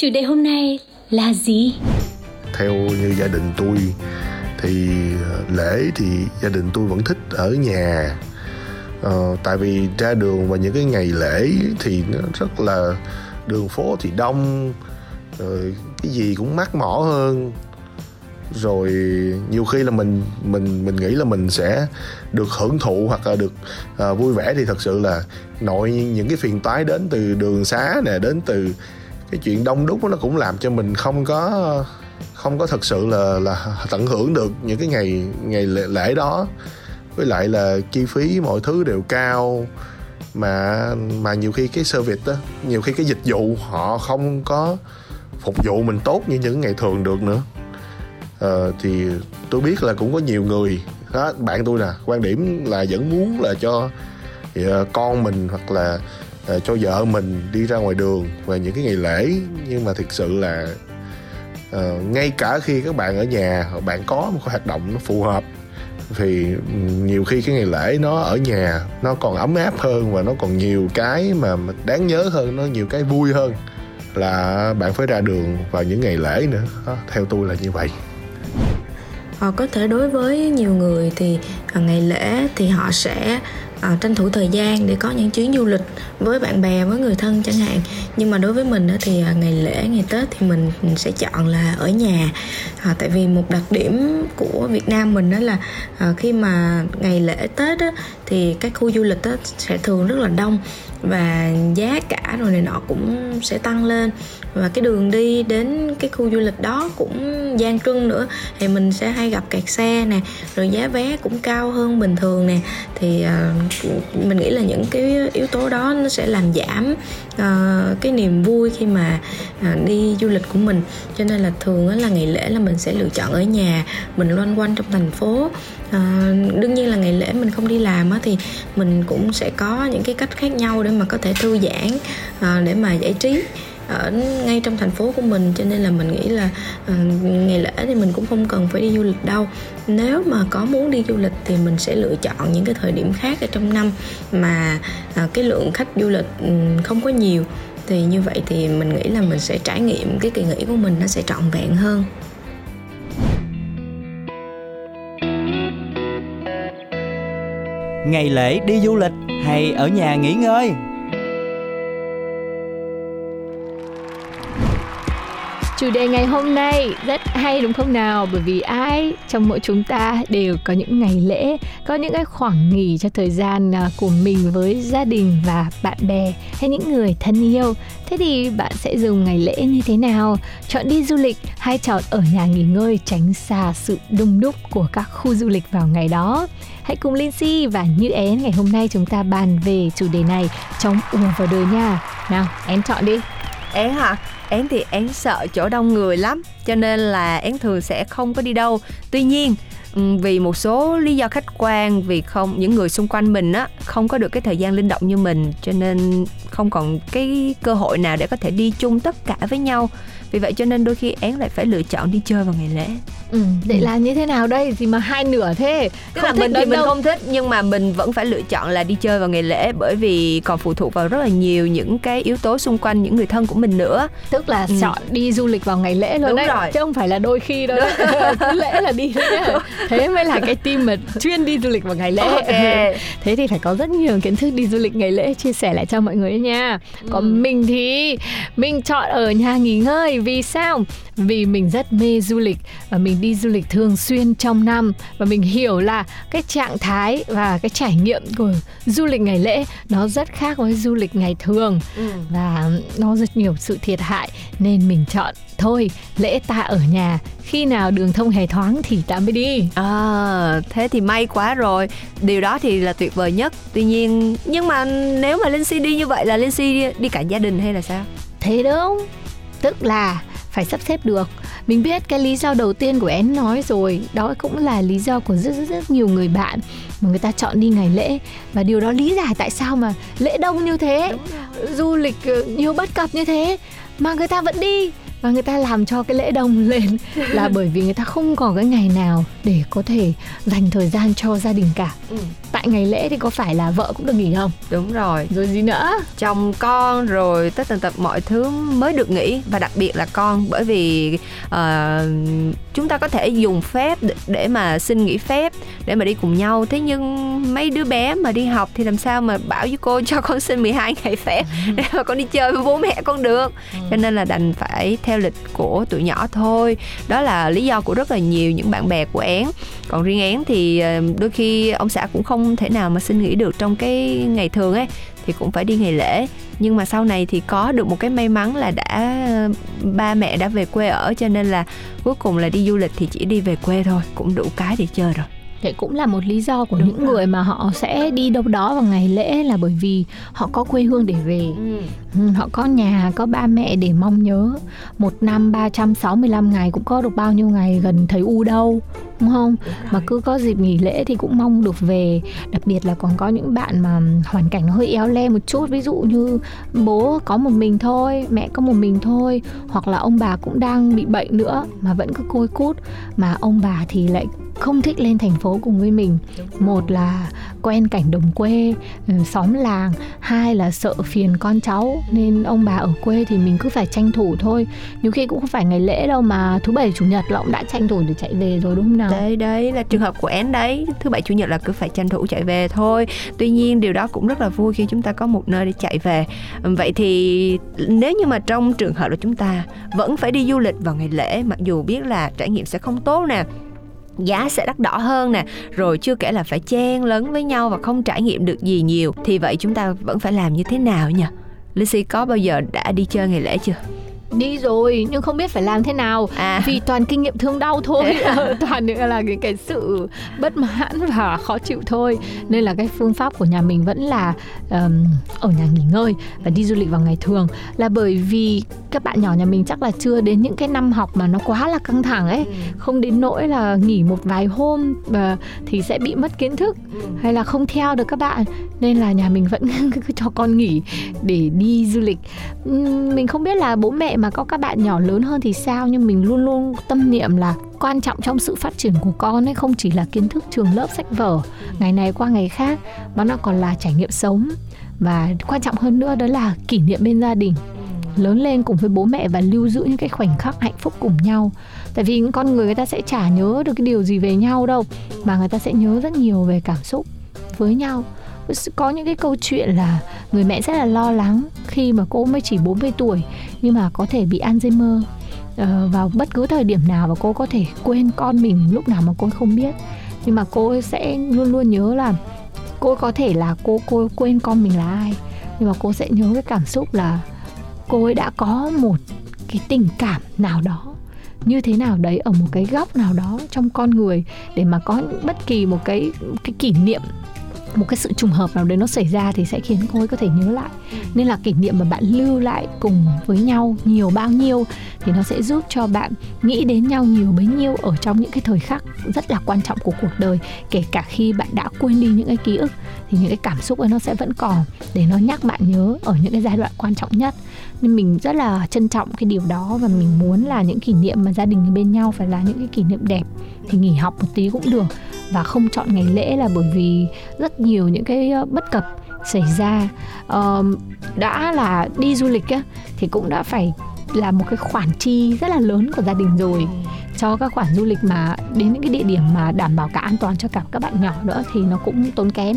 Chủ đề hôm nay là gì? Theo như gia đình tôi thì ờ, lễ thì gia đình tôi vẫn thích ở nhà. Ờ, tại vì ra đường vào những cái ngày lễ thì nó rất là đường phố thì đông rồi cái gì cũng mát mỏ hơn. Rồi nhiều khi là mình mình mình nghĩ là mình sẽ được hưởng thụ hoặc là được uh, vui vẻ thì thật sự là nội những cái phiền toái đến từ đường xá nè đến từ cái chuyện đông đúc nó cũng làm cho mình không có không có thật sự là là tận hưởng được những cái ngày ngày lễ, lễ đó. Với lại là chi phí mọi thứ đều cao mà mà nhiều khi cái service đó nhiều khi cái dịch vụ họ không có phục vụ mình tốt như những ngày thường được nữa. Ờ, thì tôi biết là cũng có nhiều người đó bạn tôi nè quan điểm là vẫn muốn là cho ờ, con mình hoặc là Ờ, cho vợ mình đi ra ngoài đường và những cái ngày lễ. Nhưng mà thực sự là uh, ngay cả khi các bạn ở nhà bạn có một cái hoạt động nó phù hợp thì nhiều khi cái ngày lễ nó ở nhà nó còn ấm áp hơn và nó còn nhiều cái mà đáng nhớ hơn nó nhiều cái vui hơn là bạn phải ra đường vào những ngày lễ nữa. Đó, theo tôi là như vậy. Ờ, có thể đối với nhiều người thì à, ngày lễ thì họ sẽ à, tranh thủ thời gian để có những chuyến du lịch với bạn bè với người thân chẳng hạn. Nhưng mà đối với mình thì ờ, ngày lễ ngày tết thì mình sẽ chọn là ở nhà. À, tại vì một đặc điểm của việt nam mình đó là à, khi mà ngày lễ tết á, thì các khu du lịch á, sẽ thường rất là đông và giá cả rồi này nọ cũng sẽ tăng lên. Và cái đường đi đến cái khu du lịch đó cũng gian trưng nữa. Thì mình sẽ hay gặp kẹt xe nè rồi giá vé cũng cao hơn bình thường nè. Thì uh, mình nghĩ là những cái yếu tố đó nó sẽ làm giảm uh, cái niềm vui khi mà uh, đi du lịch của mình. Cho nên là thường á là ngày lễ là mình sẽ lựa chọn ở nhà mình loanh quanh trong thành phố. À, đương nhiên là ngày lễ mình không đi làm á thì mình cũng sẽ có những cái cách khác nhau để mà có thể thư giãn à, để mà giải trí ở ngay trong thành phố của mình cho nên là mình nghĩ là uh, ngày lễ thì mình cũng không cần phải đi du lịch đâu. Nếu mà có muốn đi du lịch thì mình sẽ lựa chọn những cái thời điểm khác ở trong năm mà uh, cái lượng khách du lịch um, không có nhiều. Thì như vậy thì mình nghĩ là mình sẽ trải nghiệm cái kỳ nghỉ của mình nó sẽ trọn vẹn hơn. Ngày lễ đi du lịch hay ở nhà nghỉ ngơi? Chủ đề ngày hôm nay rất hay đúng không nào? Bởi vì ai trong mỗi chúng ta đều có những ngày lễ, có những cái khoảng nghỉ cho thời gian à, của mình với gia đình và bạn bè hay những người thân yêu. Thế thì bạn sẽ dùng ngày lễ như thế nào? Chọn đi du lịch hay chọn ở nhà nghỉ ngơi tránh xa sự đông đúc của các khu du lịch vào ngày đó? Hãy cùng Linh Si và Như Én ngày hôm nay chúng ta bàn về chủ đề này trong ùa vào đời nha. Nào, Én chọn đi én hả? Én thì én sợ chỗ đông người lắm, cho nên là én thường sẽ không có đi đâu. Tuy nhiên ừ, vì một số lý do khách quan, vì không, những người xung quanh mình á, không có được cái thời gian linh động như mình, cho nên không còn cái cơ hội nào để có thể đi chung tất cả với nhau vì vậy cho nên đôi khi én lại phải lựa chọn đi chơi vào ngày lễ Ừ, để làm như thế nào đây? Gì mà hai nửa thế? tức là thích mình thì mình đâu. không thích nhưng mà mình vẫn phải lựa chọn là đi chơi vào ngày lễ bởi vì còn phụ thuộc vào rất là nhiều những cái yếu tố xung quanh những người thân của mình nữa tức là Ừ. chọn đi du lịch vào ngày lễ luôn Đúng đấy rồi. chứ không phải là đôi khi đâu cứ lễ là đi nhá. thế mới là cái team mà chuyên đi du lịch vào ngày lễ Ok. thế thì phải có rất nhiều kiến thức đi du lịch ngày lễ chia sẻ lại cho mọi người nha còn Ừ. mình thì mình chọn ở nhà nghỉ ngơi vì sao? Vì mình rất mê du lịch và mình đi du lịch thường xuyên trong năm. Và mình hiểu là cái trạng thái và cái trải nghiệm của du lịch ngày lễ nó rất khác với du lịch ngày thường. Ừ. và nó rất nhiều sự thiệt hại nên mình chọn thôi lễ ta ở nhà khi nào đường thông hề thoáng thì ta mới đi. À, thế thì may quá rồi. Điều đó thì là tuyệt vời nhất. Tuy nhiên Nhưng mà nếu mà Linh Si đi như vậy là Linh Si đi, đi cả gia đình hay là sao? thế đúng tức là phải sắp xếp được. Mình biết cái lý do đầu tiên của én nói rồi đó cũng là lý do của rất rất rất nhiều người bạn mà người ta chọn đi ngày lễ. Và điều đó lý giải tại sao mà lễ đông như thế du lịch ờ, nhiều bất cập như thế mà người ta vẫn đi và người ta làm cho cái lễ đông lên là bởi vì người ta không có cái ngày nào để có thể dành thời gian cho gia đình cả. Ừ. tại ngày lễ thì có phải là vợ cũng được nghỉ không? Đúng rồi. Rồi gì nữa? Chồng con rồi tất tần tật mọi thứ mới được nghỉ. Và đặc biệt là con bởi vì ờ, chúng ta có thể dùng phép để, mà xin nghỉ phép để mà đi cùng nhau. Thế nhưng mấy đứa bé mà đi học thì làm sao mà bảo với cô cho con xin 12 ngày phép để mà con đi chơi với bố mẹ con được? Cho nên là đành phải theo lịch của tụi nhỏ thôi. Đó là lý do của rất là nhiều những bạn bè của én còn riêng én thì ờ, đôi khi ông xã cũng không thể nào mà xin nghỉ được trong cái ngày thường ấy thì cũng phải đi ngày lễ. Nhưng mà sau này thì có được một cái may mắn là đã ba mẹ đã về quê ở cho nên là cuối cùng là đi du lịch thì chỉ đi về quê thôi cũng đủ cái để chơi rồi. Đấy cũng là một lý do của Đúng những rồi. người mà họ sẽ đi đâu đó vào ngày lễ là bởi vì họ có quê hương để về. Ừ, họ có nhà, có ba mẹ để mong nhớ. Một năm 365 ngày cũng có được bao nhiêu ngày gần thấy u đâu, đúng không? Mà cứ có dịp nghỉ lễ thì cũng mong được về. Đặc biệt là còn có những bạn mà hoàn cảnh nó hơi éo le một chút, ví dụ như bố có một mình thôi, mẹ có một mình thôi, hoặc là ông bà cũng đang bị bệnh nữa mà vẫn cứ côi cút, mà ông bà thì lại không thích lên thành phố cùng với mình. Một là quen cảnh đồng quê ừ, xóm làng. Hai là sợ phiền con cháu nên ông bà ở quê thì mình cứ phải tranh thủ thôi. Nhiều khi cũng không phải ngày lễ đâu mà thứ bảy, chủ nhật là cũng đã tranh thủ để chạy về rồi, đúng không nào? Đấy đấy, là trường hợp của én đấy. Thứ bảy, chủ nhật là cứ phải tranh thủ chạy về thôi. Tuy nhiên điều đó cũng rất là vui khi chúng ta có một nơi để chạy về. Vậy thì nếu như mà trong trường hợp là chúng ta vẫn phải đi du lịch vào ngày lễ, mặc dù biết là trải nghiệm sẽ không tốt nè, giá sẽ đắt đỏ hơn nè, rồi chưa kể là phải chen lấn với nhau và không trải nghiệm được gì nhiều, thì vậy chúng ta vẫn phải làm như thế nào nhỉ? Lucy có bao giờ đã đi chơi ngày lễ chưa? Đi rồi nhưng không biết phải làm thế nào. À. Vì toàn kinh nghiệm thương đau thôi. Ờ, toàn những là cái, cái sự bất mãn và khó chịu thôi. Nên là cái phương pháp của nhà mình vẫn là um, ở nhà nghỉ ngơi và đi du lịch vào ngày thường. Là bởi vì các bạn nhỏ nhà mình chắc là chưa đến những cái năm học mà nó quá là căng thẳng ấy. Không đến nỗi là nghỉ một vài hôm và thì sẽ bị mất kiến thức hay là không theo được các bạn. Nên là nhà mình vẫn cứ cho con nghỉ để đi du lịch. Mình không biết là bố mẹ mà có các bạn nhỏ lớn hơn thì sao? Nhưng mình luôn luôn tâm niệm là quan trọng trong sự phát triển của con ấy không chỉ là kiến thức trường lớp sách vở ngày này qua ngày khác, mà nó còn là trải nghiệm sống. Và quan trọng hơn nữa đó là kỷ niệm bên gia đình. Lớn lên cùng với bố mẹ và lưu giữ những cái khoảnh khắc hạnh phúc cùng nhau. Tại vì những con người người ta sẽ chả nhớ được cái điều gì về nhau đâu, mà người ta sẽ nhớ rất nhiều về cảm xúc với nhau có những cái câu chuyện là người mẹ rất là lo lắng khi mà cô mới chỉ 40 tuổi nhưng mà có thể bị Alzheimer ờ, vào bất cứ thời điểm nào và cô có thể quên con mình lúc nào mà cô không biết. Nhưng mà cô sẽ luôn luôn nhớ là cô có thể là cô cô quên con mình là ai. Nhưng mà cô sẽ nhớ cái cảm xúc là cô ấy đã có một cái tình cảm nào đó như thế nào đấy ở một cái góc nào đó trong con người để mà có bất kỳ một cái cái kỷ niệm một cái sự trùng hợp nào đấy nó xảy ra thì sẽ khiến cô ấy có thể nhớ lại. Nên là kỷ niệm mà bạn lưu lại cùng với nhau nhiều bao nhiêu thì nó sẽ giúp cho bạn nghĩ đến nhau nhiều bấy nhiêu ở trong những cái thời khắc rất là quan trọng của cuộc đời. Kể cả khi bạn đã quên đi những cái ký ức thì những cái cảm xúc ấy nó sẽ vẫn còn để nó nhắc bạn nhớ ở những cái giai đoạn quan trọng nhất. Nên mình rất là trân trọng cái điều đó và mình muốn là những kỷ niệm mà gia đình bên nhau phải là những cái kỷ niệm đẹp thì nghỉ học một tí cũng được. Và không chọn ngày lễ là bởi vì rất nhiều những cái ờ, bất cập xảy ra. Uh, đã là đi du lịch á thì cũng đã phải là một cái khoản chi rất là lớn của gia đình rồi. Cho các khoản du lịch mà đến những cái địa điểm mà đảm bảo cả an toàn cho cả các bạn nhỏ nữa thì nó cũng tốn kém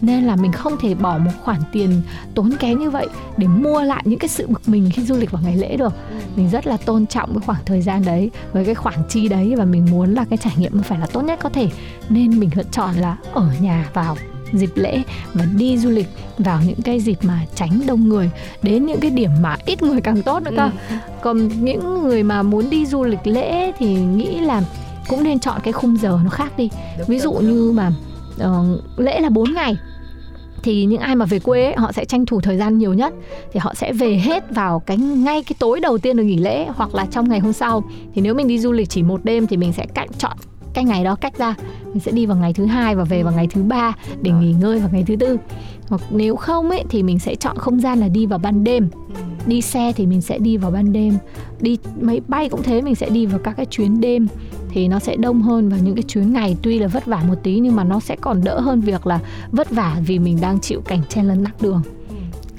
nên là mình không thể bỏ một khoản tiền tốn kém như vậy để mua lại những cái sự bực mình khi du lịch vào ngày lễ được. Mình rất là tôn trọng cái khoảng thời gian đấy với cái khoản chi đấy và mình muốn là cái trải nghiệm phải là tốt nhất có thể. Nên mình lựa chọn là ở nhà vào dịp lễ và đi du lịch vào những cái dịp mà tránh đông người đến những cái điểm mà ít người càng tốt nữa cơ. Ừ. còn những người mà muốn đi du lịch lễ thì nghĩ là cũng nên chọn cái khung giờ nó khác đi. Ví dụ như mà ờ, lễ là 4 ngày thì những ai mà về quê ấy, họ sẽ tranh thủ thời gian nhiều nhất. Thì họ sẽ về hết vào cái ngay cái tối đầu tiên được nghỉ lễ hoặc là trong ngày hôm sau. Thì nếu mình đi du lịch chỉ một đêm thì mình sẽ cạnh chọn cái ngày đó cách ra. Mình sẽ đi vào ngày thứ hai và về vào ngày thứ ba để nghỉ ngơi vào ngày thứ tư. Hoặc nếu không ấy thì mình sẽ chọn không gian là đi vào ban đêm. Đi xe thì mình sẽ đi vào ban đêm. Đi máy bay cũng thế mình sẽ đi vào các cái chuyến đêm. Thì nó sẽ đông hơn vào những cái chuyến ngày. Tuy là vất vả một tí nhưng mà nó sẽ còn đỡ hơn việc là vất vả vì mình đang chịu cảnh chen lấn tắc đường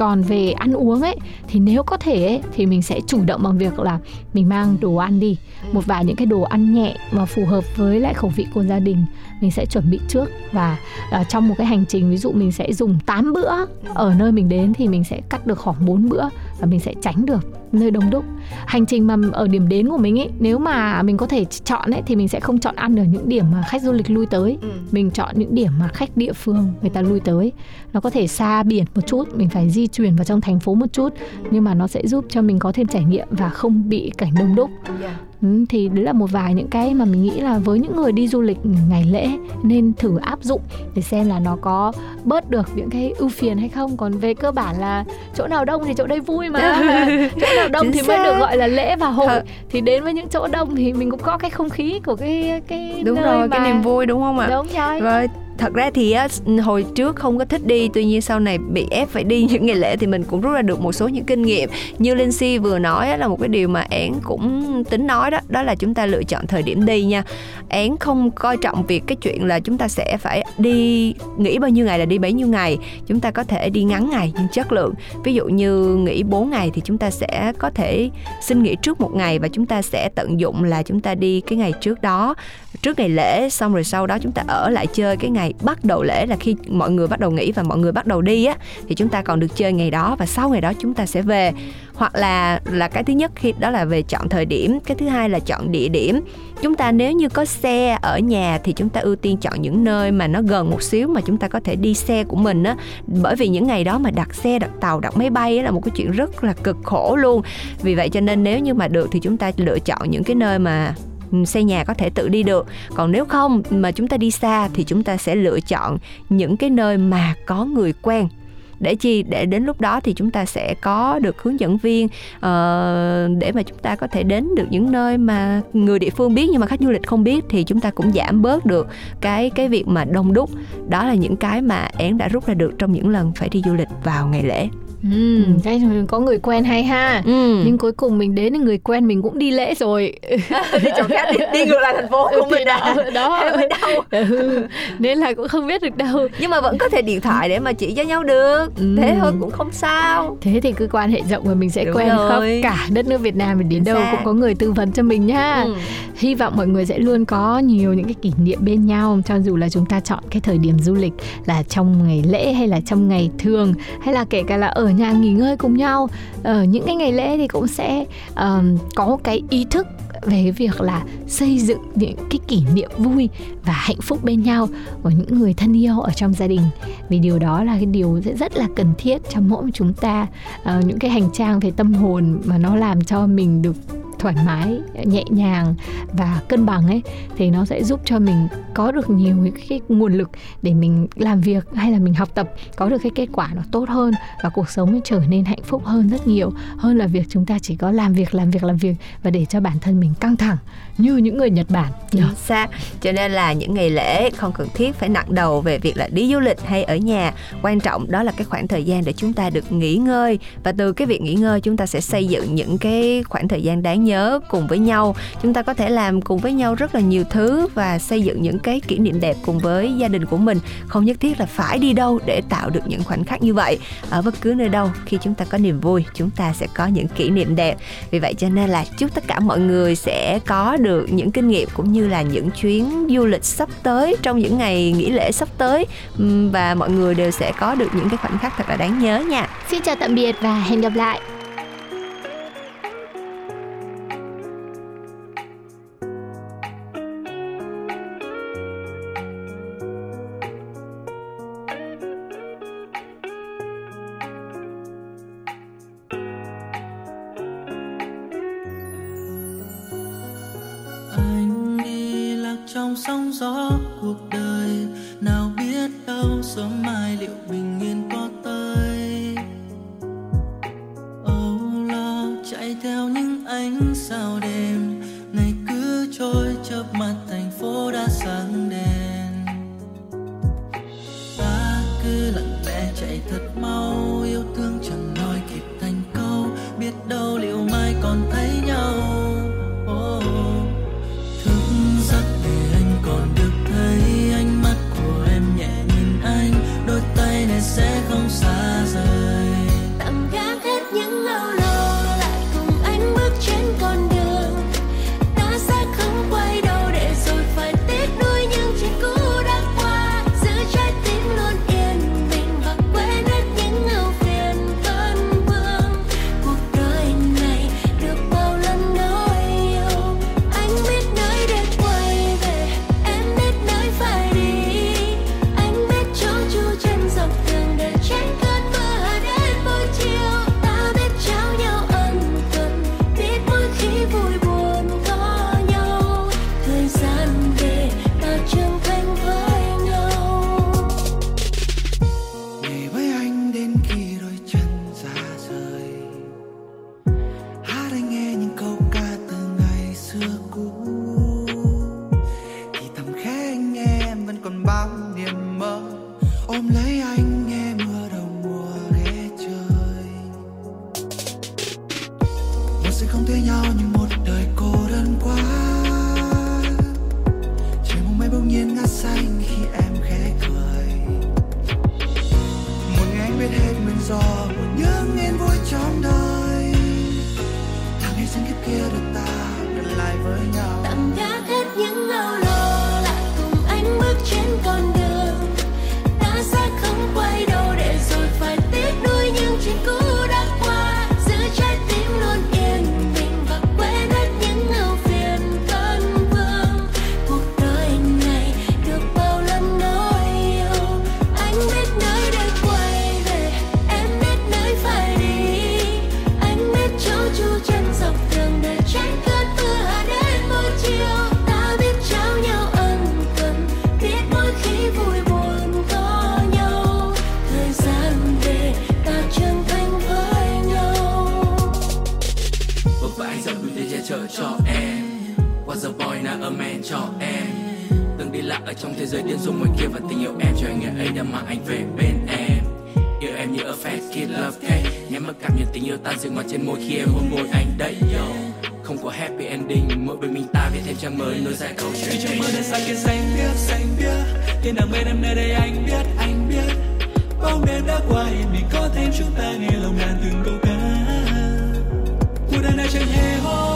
còn về ăn uống ấy thì nếu có thể ấy, thì mình sẽ chủ động bằng việc là mình mang đồ ăn đi. Một vài những cái đồ ăn nhẹ và phù hợp với lại khẩu vị của gia đình mình sẽ chuẩn bị trước. Và à, trong một cái hành trình ví dụ mình sẽ dùng 8 bữa ở nơi mình đến thì mình sẽ cắt được khoảng 4 bữa và mình sẽ tránh được nơi đông đúc. Hành trình mà ở điểm đến của mình ấy nếu mà mình có thể chọn ấy thì mình sẽ không chọn ăn ở những điểm mà khách du lịch lui tới. Ừ. mình chọn những điểm mà khách địa phương người ta lui tới. Nó có thể xa biển một chút mình phải di chuyển vào trong thành phố một chút nhưng mà nó sẽ giúp cho mình có thêm trải nghiệm và không bị cảnh đông đúc. Ừ, thì đấy là một vài những cái mà mình nghĩ là với những người đi du lịch ngày lễ nên thử áp dụng để xem là nó có bớt được những cái ưu phiền hay không. Còn về cơ bản là chỗ nào đông thì chỗ đây vui mà. Chỗ nào đông Chính thì mới xác. được gọi là lễ và hội Thật. thì đến với những chỗ đông thì mình cũng có cái không khí của cái cái đúng nơi rồi mà... cái niềm vui đúng không ạ đúng rồi Rồi, thật ra thì á, hồi trước không có thích đi tuy nhiên sau này bị ép phải đi những ngày lễ thì mình cũng rút ra được một số những kinh nghiệm. Như Linh Si vừa nói á, là một cái điều mà én cũng tính nói đó đó là chúng ta lựa chọn thời điểm đi nha. Én không coi trọng việc cái chuyện là chúng ta sẽ phải đi nghỉ bao nhiêu ngày là đi bấy nhiêu ngày. Chúng ta có thể đi ngắn ngày nhưng chất lượng. Ví dụ như nghỉ 4 ngày thì chúng ta sẽ có thể xin nghỉ trước một ngày và chúng ta sẽ tận dụng là chúng ta đi cái ngày trước đó trước ngày lễ, xong rồi sau đó chúng ta ở lại chơi cái ngày bắt đầu lễ là khi mọi người bắt đầu nghỉ và mọi người bắt đầu đi á, thì chúng ta còn được chơi ngày đó và sau ngày đó chúng ta sẽ về. Hoặc là là cái thứ nhất khi, đó là về chọn thời điểm, cái thứ hai là chọn địa điểm. Chúng ta nếu như có xe ở nhà thì chúng ta ưu tiên chọn những nơi mà nó gần một xíu mà chúng ta có thể đi xe của mình á. Bởi vì những ngày đó mà đặt xe, đặt tàu, đặt máy bay là một cái chuyện rất là cực khổ luôn. Vì vậy cho nên nếu như mà được thì chúng ta lựa chọn những cái nơi mà xe nhà có thể tự đi được. Còn nếu không mà chúng ta đi xa thì chúng ta sẽ lựa chọn những cái nơi mà có người quen. Để chi? Để đến lúc đó thì chúng ta sẽ có được hướng dẫn viên uh, để mà chúng ta có thể đến được những nơi mà người địa phương biết nhưng mà khách du lịch không biết thì chúng ta cũng giảm bớt được cái cái việc mà đông đúc. Đó là những cái mà én đã rút ra được trong những lần phải đi du lịch vào ngày lễ ừ, cái có người quen hay ha. Ừ. nhưng cuối cùng mình đến thì người quen mình cũng đi lễ rồi. Đi chỗ khác đi, đi ngược lại thành phố của mình à đó, mới đau. Ừ, nên là cũng không biết được đâu. Nhưng mà vẫn có thể điện thoại để mà chỉ cho nhau được. Ừ. thế thôi cũng không sao. Thế thì cứ quan hệ rộng và mình sẽ Đúng quen khắp rồi. cả đất nước Việt Nam mình đến đâu cũng có người tư vấn cho mình nhá Ừ. hy vọng mọi người sẽ luôn có nhiều những cái kỷ niệm bên nhau cho dù là chúng ta chọn cái thời điểm du lịch là trong ngày lễ hay là trong ngày thường hay là kể cả là ở nhà nghỉ ngơi cùng nhau. Ở những cái ngày lễ thì cũng sẽ um, có cái ý thức về việc là xây dựng những cái kỷ niệm vui và hạnh phúc bên nhau của những người thân yêu ở trong gia đình. Vì điều đó là cái điều rất là cần thiết cho mỗi chúng ta. Uh, những cái hành trang về tâm hồn mà nó làm cho mình được thoải mái nhẹ nhàng và cân bằng ấy thì nó sẽ giúp cho mình có được nhiều cái, cái nguồn lực để mình làm việc hay là mình học tập có được cái kết quả nó tốt hơn và cuộc sống nó trở nên hạnh phúc hơn rất nhiều. Hơn là việc chúng ta chỉ có làm việc làm việc làm việc và để cho bản thân mình căng thẳng như những người Nhật Bản. Chính xác. Cho nên là những ngày lễ không cần thiết phải nặng đầu về việc là đi du lịch hay ở nhà. Quan trọng đó là cái khoảng thời gian để chúng ta được nghỉ ngơi và từ cái việc nghỉ ngơi chúng ta sẽ xây dựng những cái khoảng thời gian đáng nhớ nhớ cùng với nhau. Chúng ta có thể làm cùng với nhau rất là nhiều thứ và xây dựng những cái kỷ niệm đẹp cùng với gia đình của mình. Không nhất thiết là phải đi đâu để tạo được những khoảnh khắc như vậy. Ở bất cứ nơi đâu, khi chúng ta có niềm vui, chúng ta sẽ có những kỷ niệm đẹp. Vì vậy cho nên là chúc tất cả mọi người sẽ có được những kinh nghiệm cũng như là những chuyến du lịch sắp tới trong những ngày nghỉ lễ sắp tới. Và mọi người đều sẽ có được những cái khoảnh khắc thật là đáng nhớ nha. Xin chào tạm biệt và hẹn gặp lại. Chạy theo những ánh sao đêm. Chở cho em. Was a boy, not a man, cho em. Từng đi lạc ở trong thế giới điên rồ ngoài kia Và tình yêu em, cho anh ngày ấy đã mang anh về bên em. Yêu em như a fat kid, love cake. Nhắm mắt cảm nhận tình yêu tan dừng ngọt trên môi khi em hôn môi anh đấy. Yo Không có happy ending, Mỗi bên mình ta viết thêm trang mới, nối dài câu chuyện Vì trong mơ đã xa kia xanh biếc xanh biếc thiên đàng bên em nơi đây anh biết anh biết. Bóng đêm đã qua hiện mình có thêm chúng ta nghe lòng ngàn từng câu ca. Cuộc đời này chẳng hề hối